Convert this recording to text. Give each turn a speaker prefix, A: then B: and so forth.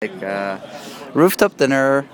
A: like uh, rooftop dinner